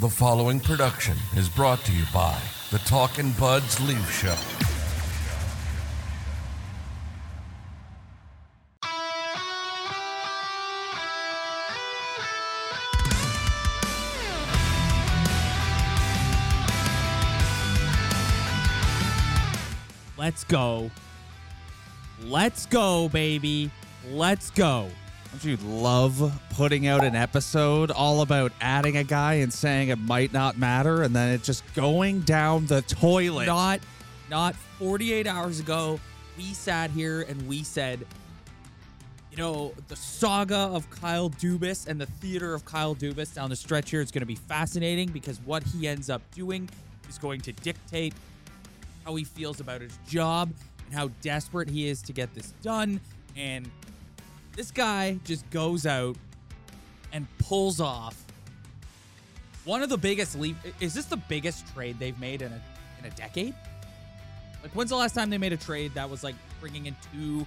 The following production is brought to you by the Talkin' Buds Leaf Show. Let's go. Let's go, baby. Let's go. Don't you love putting out an episode all about adding a guy and saying it might not matter and then it just going down the toilet? Not not 48 hours ago, we sat here and we said, you know, the saga of Kyle Dubas and the theater of Kyle Dubas down the stretch here is going to be fascinating because what he ends up doing is going to dictate how he feels about his job and how desperate he is to get this done. And this guy just goes out and pulls off one of the biggest leap. Is this the biggest trade they've made in a in a decade? Like, when's the last time they made a trade that was like bringing in two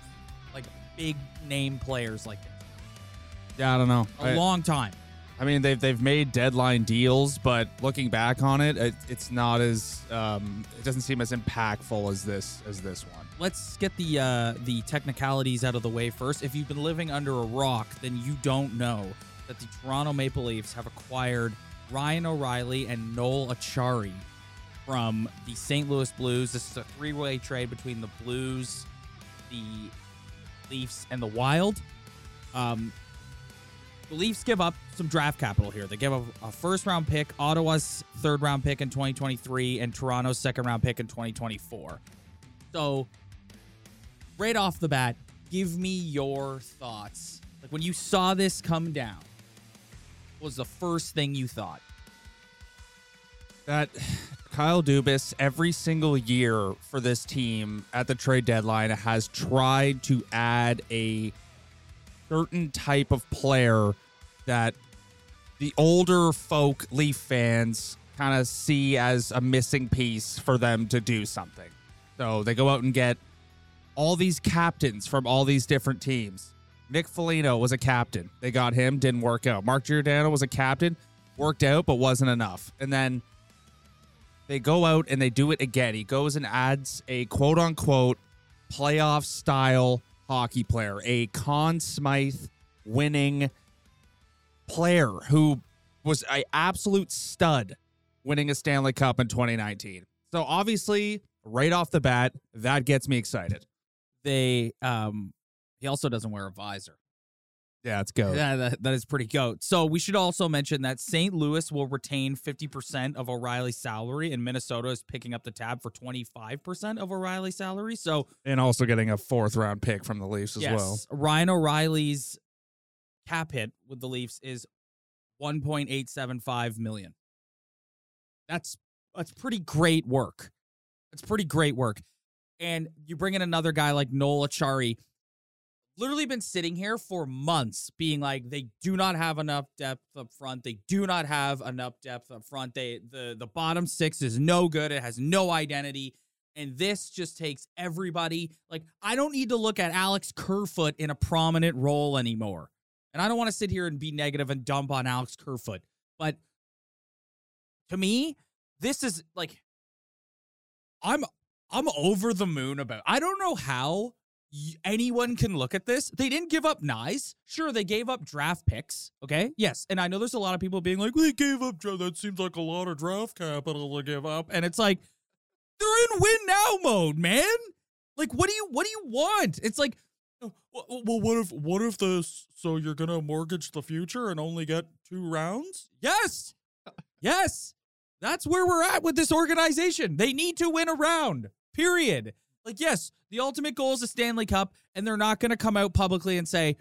like big name players like this? Yeah, I don't know. A I, long time. I mean, they've they've made deadline deals, but looking back on it, it it's not as um, it doesn't seem as impactful as this as this one. Let's get the uh, the technicalities out of the way first. If you've been living under a rock, then you don't know that the Toronto Maple Leafs have acquired Ryan O'Reilly and Noel Acciari from the St. Louis Blues. This is a three-way trade between the Blues, the Leafs, and the Wild. Um, the Leafs give up some draft capital here. They give up a first round pick, Ottawa's third round pick in 2023, and Toronto's second round pick in 2024. So, right off the bat, give me your thoughts. Like when you saw this come down, was the first thing you thought? That Kyle Dubas every single year for this team at the trade deadline has tried to add a certain type of player that the older folk Leaf fans kind of see as a missing piece for them to do something. So they go out and get all these captains from all these different teams. Nick Foligno was a captain. They got him, didn't work out. Mark Giordano was a captain, worked out, but wasn't enough. And then they go out and they do it again. He goes and adds a quote unquote playoff style hockey player, a Conn Smythe winning player who was an absolute stud winning a Stanley Cup in 2019. So obviously, right off the bat, that gets me excited. They um he also doesn't wear a visor. Yeah, let's go. Yeah, that, that is pretty goat. So we should also mention that St. Louis will retain 50% of O'Reilly's salary, and Minnesota is picking up the tab for 25% of O'Reilly's salary. So And also getting a fourth round pick from the Leafs as yes, well. Ryan O'Reilly's cap hit with the Leafs is 1.875 million. That's that's pretty great work. That's pretty great work. And you bring in another guy like Noel Acciari, literally been sitting here for months being like they do not have enough depth up front. They do not have enough depth up front. They the the bottom six is no good. It has no identity. And this just takes everybody. Like, I don't need to look at Alex Kerfoot in a prominent role anymore. And I don't want to sit here and be negative and dump on Alex Kerfoot. But to me, this is like I'm I'm over the moon about. I don't know how anyone can look at this. They didn't give up Knies. Sure, they gave up draft picks. Okay, yes, and I know there's a lot of people being like, "They gave up. That seems like a lot of draft capital to give up." And it's like they're in win now mode, man. Like, what do you what do you want? It's like, "Oh, well, what if what if this? So you're gonna mortgage the future and only get two rounds? Yes, yes. That's where we're at with this organization. They need to win a round. Period. Like, yes, the ultimate goal is a Stanley Cup, and they're not going to come out publicly and say,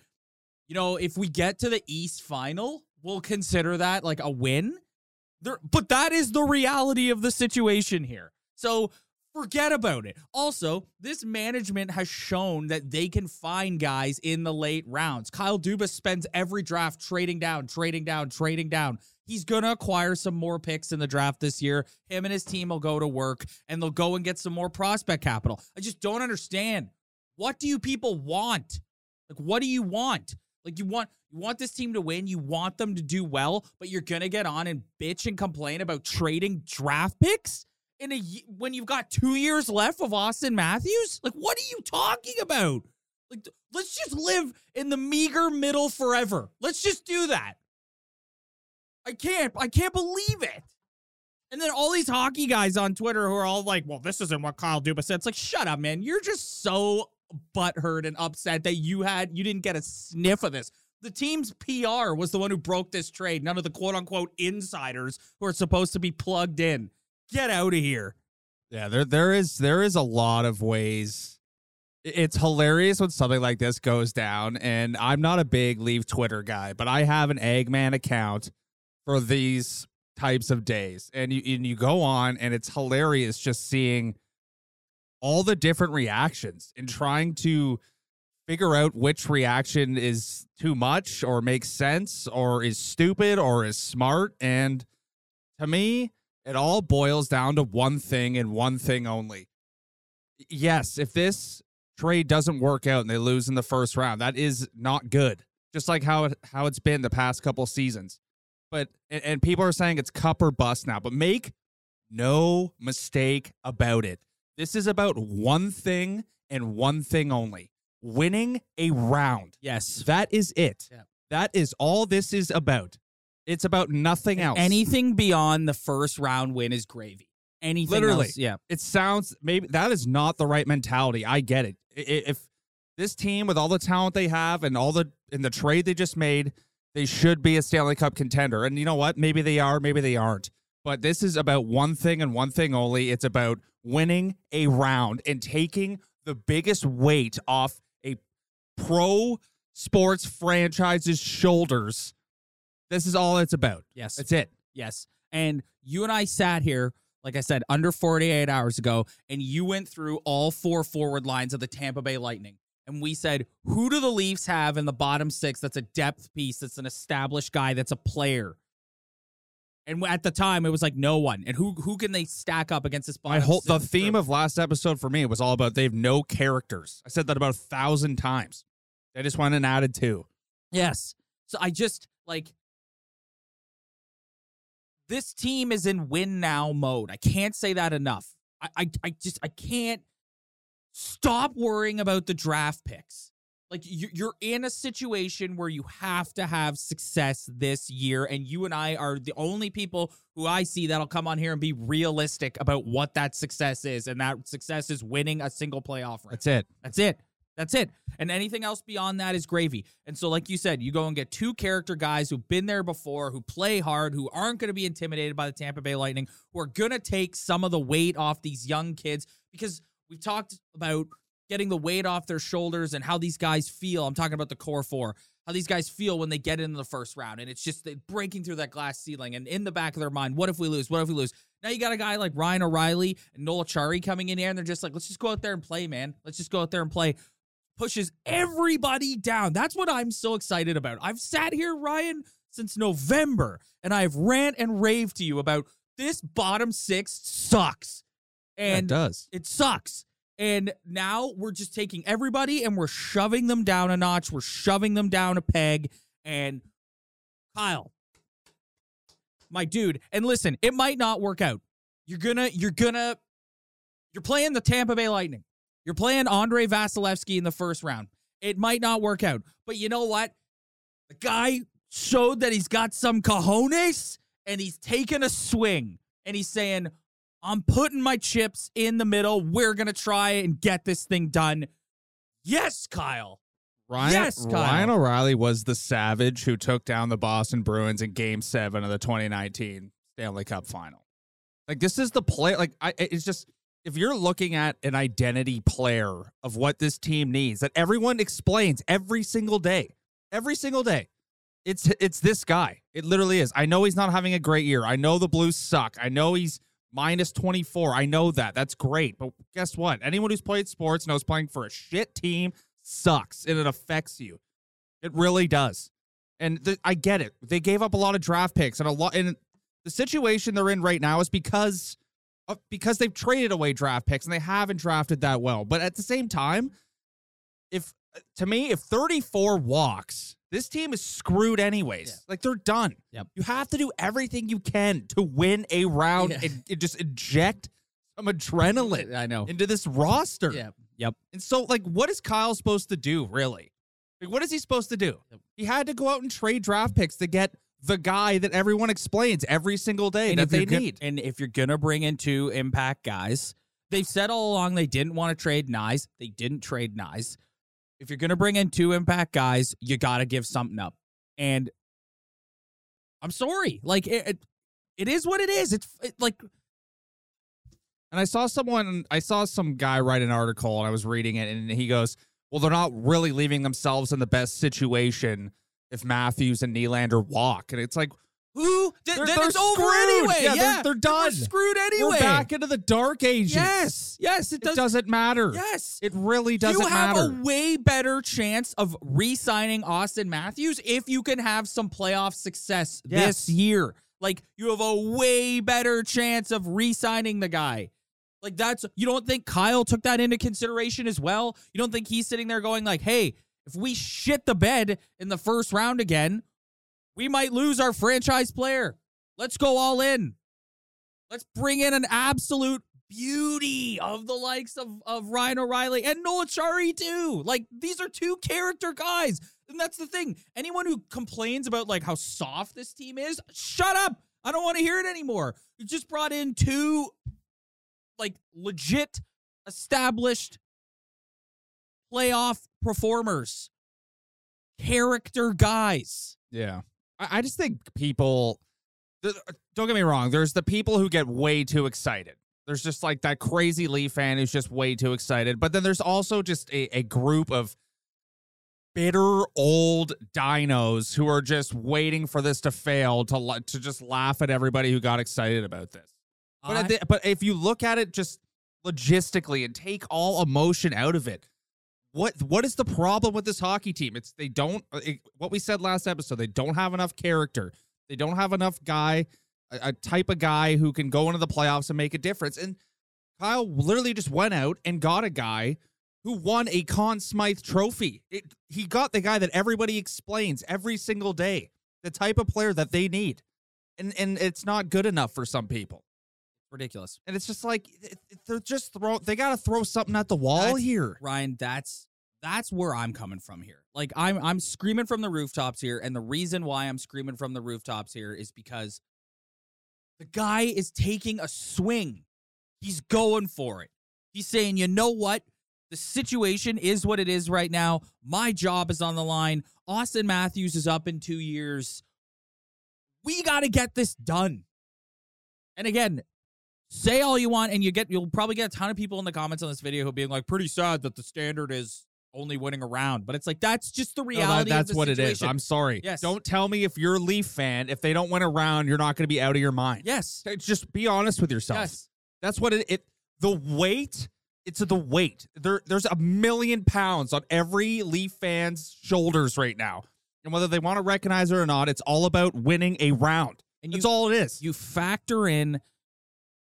you know, if we get to the East final, we'll consider that like a win. There, but that is the reality of the situation here. So forget about it. Also, this management has shown that they can find guys in the late rounds. Kyle Dubas spends every draft trading down, trading down, trading down. He's going to acquire some more picks in the draft this year. Him and his team will go to work and they'll go and get some more prospect capital. I just don't understand. What do you people want? Like, what do you want? Like you want you want this team to win, you want them to do well, but you're gonna get on and bitch and complain about trading draft picks in a when you've got two years left of Austin Matthews. Like, what are you talking about? Like, let's just live in the meager middle forever. Let's just do that. I can't. I can't believe it. And then all these hockey guys on Twitter who are all like, well, this isn't what Kyle Dubas said. It's like, shut up, man. You're just so butthurt and upset that you had you didn't get a sniff of this. The team's PR was the one who broke this trade. None of the quote unquote insiders who are supposed to be plugged in. Get out of here. Yeah, there there is there is a lot of ways. It's hilarious when something like this goes down, and I'm not a big leave Twitter guy, but I have an Eggman account for these types of days, and you and you go on, and it's hilarious just seeing all the different reactions and trying to figure out which reaction is too much or makes sense or is stupid or is smart and to me it all boils down to one thing and one thing only. Yes, if this trade doesn't work out and they lose in the first round, that is not good. Just like how it how it's been the past couple seasons. But and, and people are saying it's cup or bust now, but make no mistake about it. This is about one thing and one thing only. Winning a round. Yes. That is it. Yeah. That is all this is about. It's about nothing else. Anything beyond the first round win is gravy. Anything Literally. else, yeah. it sounds maybe that is not the right mentality. I get it. If this team with all the talent they have and all the in the trade they just made, they should be a Stanley Cup contender. And you know what? Maybe they are, maybe they aren't. But this is about one thing and one thing only. It's about winning a round and taking the biggest weight off a pro sports franchise's shoulders. This is all it's about. Yes. That's it. Yes. And you and I sat here, like I said, under 48 hours ago, and you went through all four forward lines of the Tampa Bay Lightning. And we said, who do the Leafs have in the bottom six that's a depth piece, that's an established guy, that's a player? And at the time, it was like no one. And who who can they stack up against this bottom My whole the theme group? of last episode for me was all about they have no characters. I said that about a thousand times. They just went and added two. Yes. So I just like this team is in win now mode. I can't say that enough. I I, I just I can't stop worrying about the draft picks. Like you- you're in a situation where you have to have success this year, and you and I are the only people who I see that'll come on here and be realistic about what that success is, and that success is winning a single playoff round. That's it. That's it. That's it. And anything else beyond that is gravy. And so, like you said, you go and get two character guys who've been there before, who play hard, who aren't going to be intimidated by the Tampa Bay Lightning, who are going to take some of the weight off these young kids because we've talked about getting the weight off their shoulders and how these guys feel. I'm talking about the core four, how these guys feel when they get into the first round. And it's just breaking through that glass ceiling. And in the back of their mind, what if we lose? What if we lose? Now you got a guy like Ryan O'Reilly and Noel Acciari coming in here, and they're just like, let's just go out there and play, man. Let's just go out there and play. Pushes everybody down. That's what I'm so excited about. I've sat here, Ryan, since November, and I've rant and raved to you about this bottom six sucks. And it does. it sucks. And now we're just taking everybody and we're shoving them down a notch. We're shoving them down a peg. And Kyle, my dude, and listen, it might not work out. You're gonna, you're gonna, you're playing the Tampa Bay Lightning. You're playing Andrei Vasilevskiy in the first round. It might not work out. But you know what? The guy showed that he's got some cojones and he's taking a swing and he's saying, I'm putting my chips in the middle. We're going to try and get this thing done. Yes, Kyle. Ryan, Yes, Kyle. Ryan O'Reilly was the savage who took down the Boston Bruins in Game Seven of the 2019 Stanley Cup Final. Like this is the play. Like I, it's just if you're looking at an identity player of what this team needs that everyone explains every single day, every single day. It's it's this guy. It literally is. I know he's not having a great year. I know the Blues suck. I know he's minus 24. I know that. That's great. But guess what? Anyone who's played sports knows playing for a shit team sucks and it affects you. It really does. And I get it. They gave up a lot of draft picks and a lot and the situation they're in right now is because because they've traded away draft picks and they haven't drafted that well. But at the same time, if to me if 34 walks this team is screwed anyways. Yeah. Like they're done. Yep. You have to do everything you can to win a round Yeah. and, and just inject some adrenaline I know. into this roster. Yeah. Yep. And so, like, what is Kyle supposed to do, really? Like, what is he supposed to do? Yep. He had to go out and trade draft picks to get the guy that everyone explains every single day And that they go- need. and if you're gonna bring in two impact guys, they've said all along they didn't want to trade Knies. They didn't trade Knies. If you're gonna bring in two impact guys, you gotta give something up. And I'm sorry, like it, it, it is what it is. It's it, like And I saw someone, I saw some guy write an article and I was reading it and he goes, Well, they're not really leaving themselves in the best situation if Matthews and Nylander walk. And it's like, who? Th- They're- then they're it's over screwed. anyway. Yeah, Yeah, they're- they're done. We're screwed anyway. we're back into the dark ages. Yes, yes, it It does. doesn't matter. Yes, It really doesn't matter. you have matter. a way better chance of re-signing Austin Matthews if you can have some playoff success Yes. this year. Like you have a way better chance of re-signing the guy. Like that's you don't think Kyle took that into consideration as well? You don't think he's sitting there going like, "Hey, if we shit the bed in the first round again, we might lose our franchise player. Let's go all in. Let's bring in an absolute beauty of the likes of, of Ryan O'Reilly and Noel Acciari too. Like these are two character guys. And that's the thing. Anyone who complains about like how soft this team is, shut up. I don't want to hear it anymore. You just brought in two like legit established playoff performers. Character guys. Yeah. I, I just think people, th- don't get me wrong, there's the people who get way too excited. There's just like that crazy Lee fan who's just way too excited. But then there's also just a, a group of bitter old dinos who are just waiting for this to fail to to just laugh at everybody who got excited about this. But I- the, but if you look at it just logistically and take all emotion out of it, what what is the problem with this hockey team? It's they don't uh, it, what we said last episode. They don't have enough character. They don't have enough guy, a, a type of guy who can go into the playoffs and make a difference. And Kyle literally just went out and got a guy who won a Conn Smythe trophy. It, he got the guy that everybody explains every single day, the type of player that they need. And and it's not good enough for some people. Ridiculous. And it's just like they're just throw they got to throw something at the wall That's- here. Ryan, that's that's where I'm coming from here. Like I'm I'm screaming from the rooftops here, and the reason why I'm screaming from the rooftops here is because the guy is taking a swing. He's going for it. He's saying, you know what? The situation is what it is right now. My job is on the line. Austin Matthews is up in two years. We got to get this done. And again, say all you want, and you get you'll probably get a ton of people in the comments on this video who are being like, pretty sad that the standard is only winning a round. But it's like that's just the No, that- reality. of that's the what it is. I'm sorry. Yes. Don't tell me if you're a Leaf fan, if they don't win a round, you're not going to be out of your mind. yes. Just be honest with yourself. Yes. That's what it, it the weight, it's the weight. There there's a million pounds on every Leaf fan's shoulders right now. And whether they want to recognize it or not, it's all about winning a round. And That's you, all it is. you factor in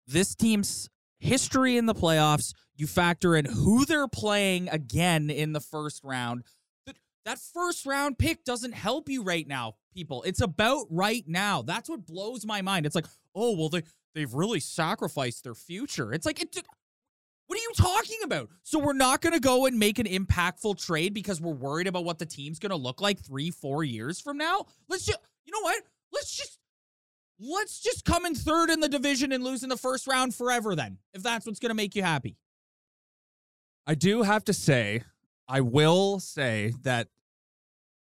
this team's history in the playoffs. You factor in who they're playing again in the first round. That first round pick doesn't help you right now, people. It's about right now. That's what blows my mind. It's like, oh well, they they've really sacrificed their future. It's like it. What are you talking about? So we're not going to go and make an impactful trade because we're worried about what the team's going to look like three, four years from now. Let's just, you know what? Let's just, let's just come in third in the division and lose in the first round forever. Then, if that's what's going to make you happy. I do have to say, I will say that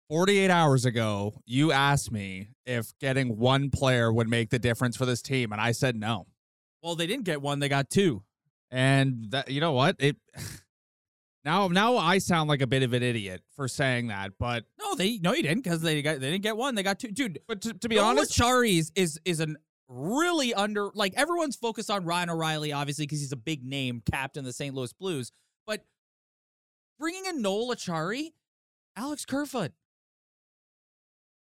48 hours ago, you asked me if getting one player would make the difference for this team, and I said no. Well, they didn't get one; they got two. And that you know what? It now now I sound like a bit of an idiot for saying that, but No, they no, you didn't because they got they didn't get one; they got two. Dude, but to, to be honest, Acciari is, is is an really under like everyone's focused on Ryan O'Reilly, obviously because he's a big name, captain of the St. Louis Blues. But bringing in Noel Acciari, Alex Kerfoot.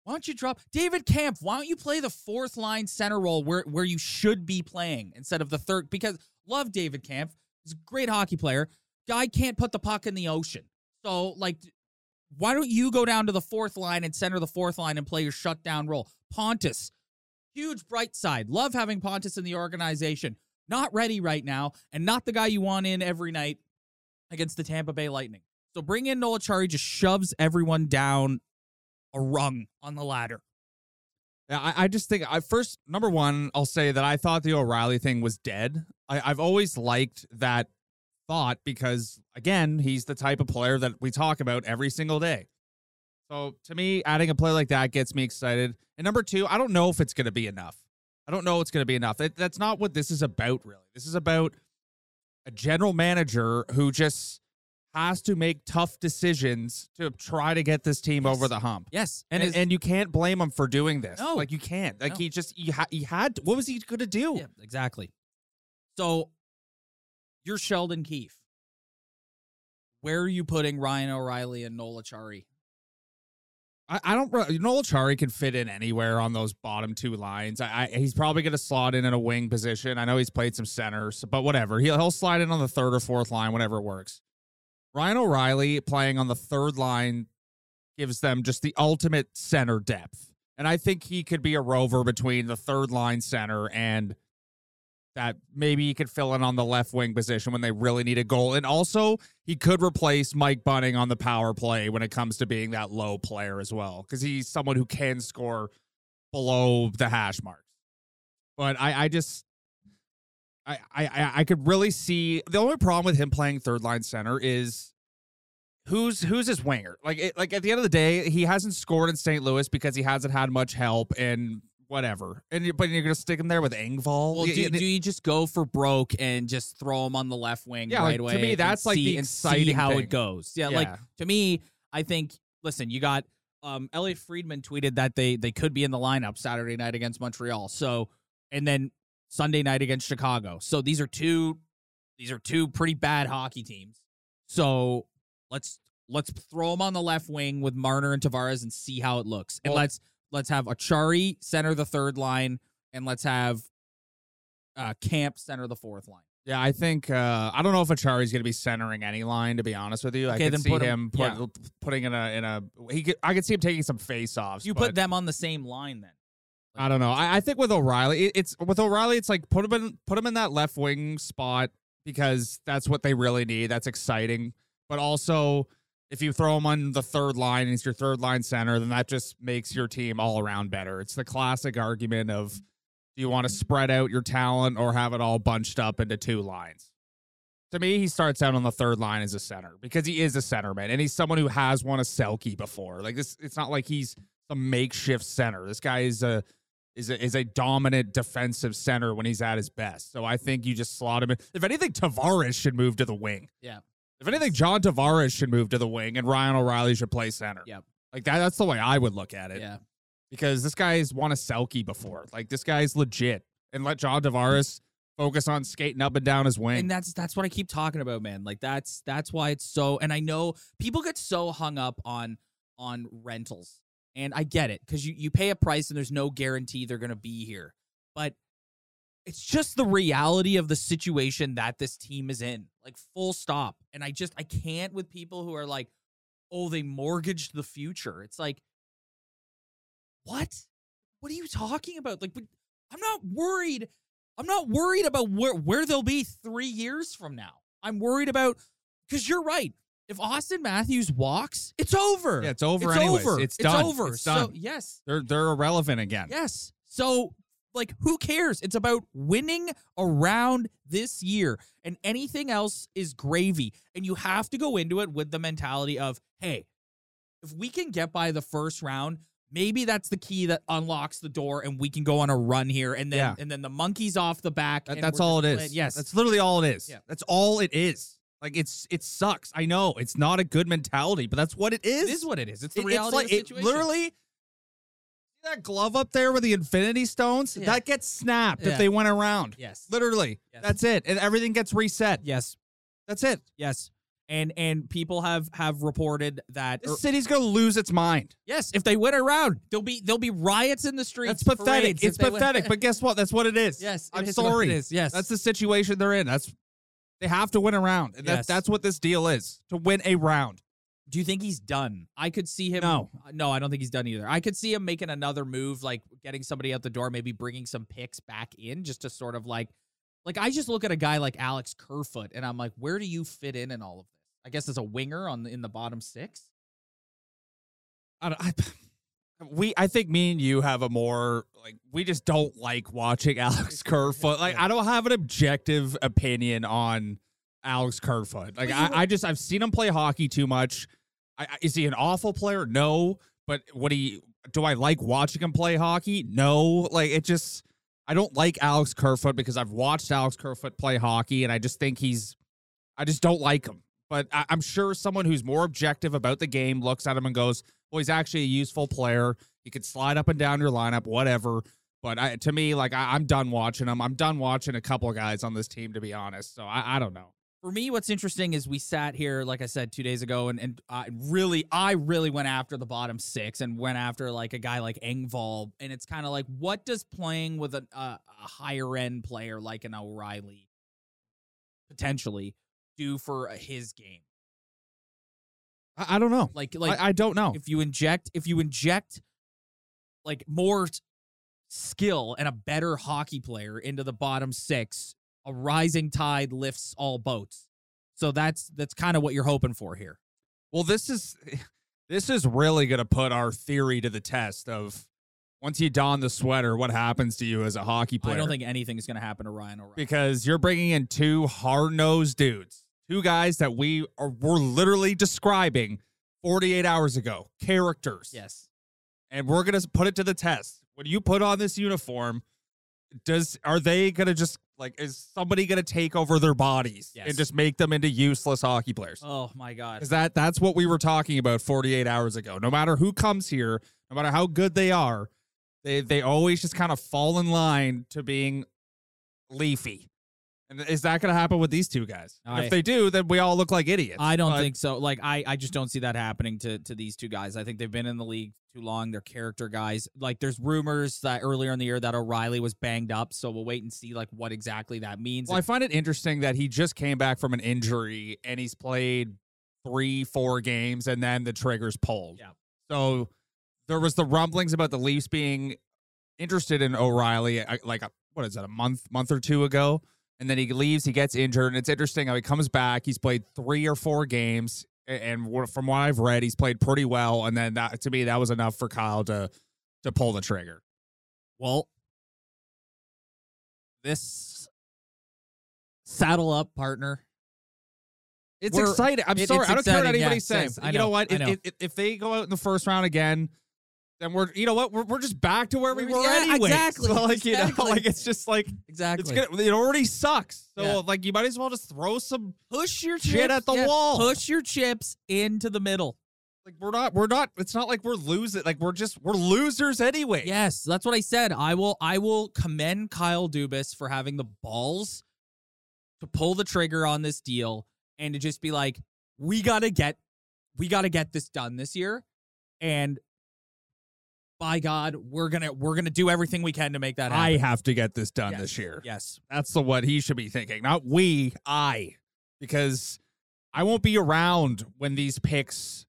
Why don't you drop David Kampf? Why don't you play the fourth line center role where where you should be playing instead of the third? Because love David Kampf, he's a great hockey player. Guy can't put the puck in the ocean. So like why don't you go down to the fourth line and center the fourth line and play your shutdown role? Pontus, huge bright side. Love having Pontus in the organization. Not ready right now, and not the guy you want in every night against the Tampa Bay Lightning. So bring in Noel Acciari, just shoves everyone down a rung on the ladder. Yeah, I, I just think I first number one, I'll say that I thought the O'Reilly thing was dead. I, I've always liked that thought because again, he's the type of player that we talk about every single day. So to me, adding a player like that gets me excited. And number two, I don't know if it's going to be enough. I don't know it's going to be enough. That's not what this is about, really. This is about a general manager who just has to make tough decisions to try to get this team Yes. over the hump. Yes, And, and, and you can't blame him for doing this. No. like you can't. Like No. he just he, ha- he had. What was he going to do? Yeah, exactly. So you're Sheldon Keefe. Where are you putting Ryan O'Reilly and Noel Acciari? I, I don't. re- Noel Acciari can fit in anywhere on those bottom two lines. I, I he's probably going to slot in in a wing position. I know he's played some centers, but whatever. He'll he'll slide in on the third or fourth line, whatever it works. Ryan O'Reilly playing on the third line gives them just the ultimate center depth, and I think he could be a rover between the third line center and that maybe he could fill in on the left wing position when they really need a goal. And also, he could replace Mike Bunting on the power play when it comes to being that low player as well, because he's someone who can score below the hash marks. But I, I just, I, I, I- could really see the only problem with him playing third line center is who's who's his winger. Like, it, like at the end of the day, he hasn't scored in St. Louis because he hasn't had much help and whatever. And you- but you're gonna stick him there with Engvall. Well, do, do you just go for broke and just throw him on the left wing Yeah, right like, to away? me, and that's like see- the and see exciting how thing. it goes. Yeah, like to me, I think. Listen, you got um, Elliotte Friedman tweeted that they they could be in the lineup Saturday night against Montreal. So, and then Sunday night against Chicago. So these are two these are two pretty bad hockey teams. So let's let's throw them on the left wing with Marner and Tavares and see how it looks. And Well- let's let's have Acciari center the third line, and let's have uh, Kampf center the fourth line. Yeah, I think uh, I don't know if Acciari's going to be centering any line. To be honest with you, I Okay, could then see put him, him- put, yeah. putting in a in a. He could, I could see him taking some face offs. You put them on the same line then. I don't know. I, I think with O'Reilly, it, it's with O'Reilly, it's like put him in put him in that left wing spot because that's what they really need. That's exciting. But also, if you throw him on the third line and he's your third line center, then that just makes your team all around better. It's the classic argument of do you want to spread out your talent or have it all bunched up into two lines? To me, he starts out on the third line as a center because he is a centerman and he's someone who has won a Selke before. Like this, it's not like he's some makeshift center. This guy is a is a, is a dominant defensive center when he's at his best. So I think you just slot him in. If anything, Tavares should move to the wing. Yeah. If anything, John Tavares should move to the wing and Ryan O'Reilly should play center. Yep. Like that, that's the way I would look at it. Yeah. Because this guy's won a Selke before. Like this guy's legit. And let John Tavares focus on skating up and down his wing. And that's that's what I keep talking about, man. Like that's that's why it's so and I know people get so hung up on on rentals. And I get it cuz you you pay a price and there's no guarantee they're going to be here. But it's just the reality of the situation that this team is in. Like full stop. And I just I can't with people who are like, "Oh, they mortgaged the future." It's like what? What are you talking about? Like I'm not worried I'm not worried about where where they'll be three years from now. I'm worried about because you're right. If Austin Matthews walks, it's over. Yeah, it's over It's anyways. over. It's done. over. It's So yes, they're they're irrelevant again. yes. So like, who cares? It's about winning around this year, and anything else is gravy. And you have to go into it with the mentality of, hey, if we can get by the first round. Maybe that's the key that unlocks the door, and we can go on a run here, and then Yeah. and then the monkeys off the back. That- and that's all it is playing- Yes, that's literally all it is. Yeah. That's all it is. Like it's it sucks. I know it's not a good mentality, but that's what it is. It is what it is. It's the It- reality like, of the it situation. literally. That glove up there with the Infinity Stones? Yeah. That gets snapped Yeah. if they went around. Yes. Literally, Yes. that's it, and everything gets reset. Yes. That's it. Yes. And and people have have reported that This or- city's gonna lose its mind. yes, if they win around, there'll be there'll be riots in the streets. That's pathetic. It's pathetic, but guess what? That's what it is. Yes, I'm sorry. it is. Yes. that's the situation they're in. That's they have to win a round, and Yes. that's that's what this deal is to win a round. Do you think he's done? I could see him. No. Uh, no, I don't think he's done either. I could see him making another move, like getting somebody out the door, maybe bringing some picks back in, just to sort of like, like I just look at a guy like Alex Kerfoot, and I'm like, where do you fit in in all of this? I guess as a winger on the, in the bottom six. I, don't- I, we I think me and you have a more like we just don't like watching Alex Kerfoot. Like I don't have an objective opinion on Alex Kerfoot. Like I, I just I've seen him play hockey too much. I, I- is he an awful player? No. But what he do I like watching him play hockey? No. Like it just I don't like Alex Kerfoot because I've watched Alex Kerfoot play hockey and I just think he's I just don't like him. But I, I'm sure someone who's more objective about the game looks at him and goes, well, he's actually a useful player. He could slide up and down your lineup, whatever. But I, to me, like I, I'm done watching him. I'm done watching a couple of guys on this team, to be honest. So I, I don't know. For me, what's interesting is we sat here, like I said, two days ago, and and I really, I really went after the bottom six and went after like a guy like Engvall, and it's kind of like, what does playing with a, a, a higher end player like an O'Reilly potentially do for uh, his game? I, I don't know. Like, like I, I don't know. if you inject, if you inject like more skill and a better hockey player into the bottom six, a rising tide lifts all boats. So that's that's kind of what you're hoping for here. Well, this is this is really going to put our theory to the test of once you don the sweater, what happens to you as a hockey player? I don't think anything's going to happen to Ryan O'Reilly. because you're bringing in two hard nosed dudes, two guys that we are were literally describing 48 hours ago, characters. yes. and we're gonna put it to the test. When you put on this uniform, does are they gonna just like is somebody gonna take over their bodies Yes. and just make them into useless hockey players? Oh my God. Is that that's what we were talking about 48 hours ago? No matter who comes here, no matter how good they are, they they always just kind of fall in line to being leafy. And is that going to happen with these two guys? I- if they do, then we all look like idiots. I don't But- think so. Like I, I just don't see that happening to to these two guys. I think they've been in the league too long. They're character guys. Like there's rumors that earlier in the year that O'Reilly was banged up. So we'll wait and see like what exactly that means. Well, I find it interesting that he just came back from an injury and he's played three, four games, and then the triggers pulled. Yeah. So there was the rumblings about the Leafs being interested in O'Reilly, uh, like a, what is that, a month, month or two ago, and then he leaves, he gets injured, and it's interesting how he comes back. He's played three or four games, and from what I've read, he's played pretty well. And then that to me, that was enough for Kyle to to pull the trigger. Well, this saddle up partner. It's We're- exciting. I'm it- sorry. I don't care what anybody Yeah, says. You know. know what? I If, if, if they go out in the first round again, then we're you know what? We're, we're just back to where we We're- yeah, anyway. exactly, So like you know, exactly. like it's just like Exactly. it's gonna, it already sucks. So Yeah. like you might as well just throw some push your Shit chips, at the wall. Push your chips into the middle. like we're not we're not it's not like we're losing like we're just we're losers anyway. Yes, that's what I said. I will I will commend Kyle Dubas for having the balls to pull the trigger on this deal and to just be like, we gotta get we gotta get this done this year. And by God, we're gonna we're gonna do everything we can to make that happen. I have to get this done Yes. this year. Yes. That's the what he should be thinking, not we, I, because I won't be around when these picks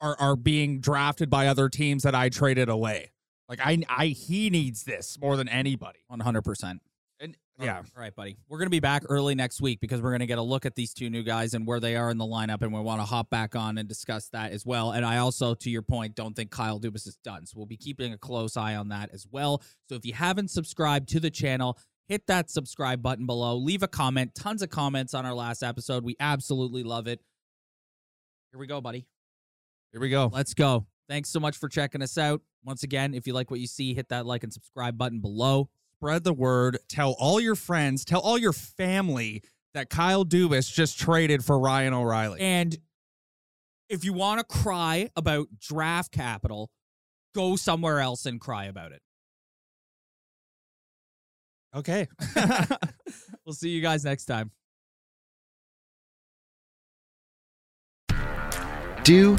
are are being drafted by other teams that I traded away. Like I, I, he needs this more than anybody. One hundred percent. And uh, yeah, All right, buddy. We're going to be back early next week because we're going to get a look at these two new guys and where they are in the lineup, and we want to hop back on and discuss that as well. And I also, to your point, don't think Kyle Dubas is done. So we'll be keeping a close eye on that as well. So if you haven't subscribed to the channel, hit that subscribe button below. Leave a comment. Tons of comments on our last episode. We absolutely love it. Here we go, buddy. here we go. Let's go. Thanks so much for checking us out. Once again, if you like what you see, hit that like and subscribe button below. Spread the word. Tell all your friends. Tell all your family that Kyle Dubas just traded for Ryan O'Reilly. And if you want to cry about draft capital, go somewhere else and cry about it. okay. We'll see you guys next time. Do,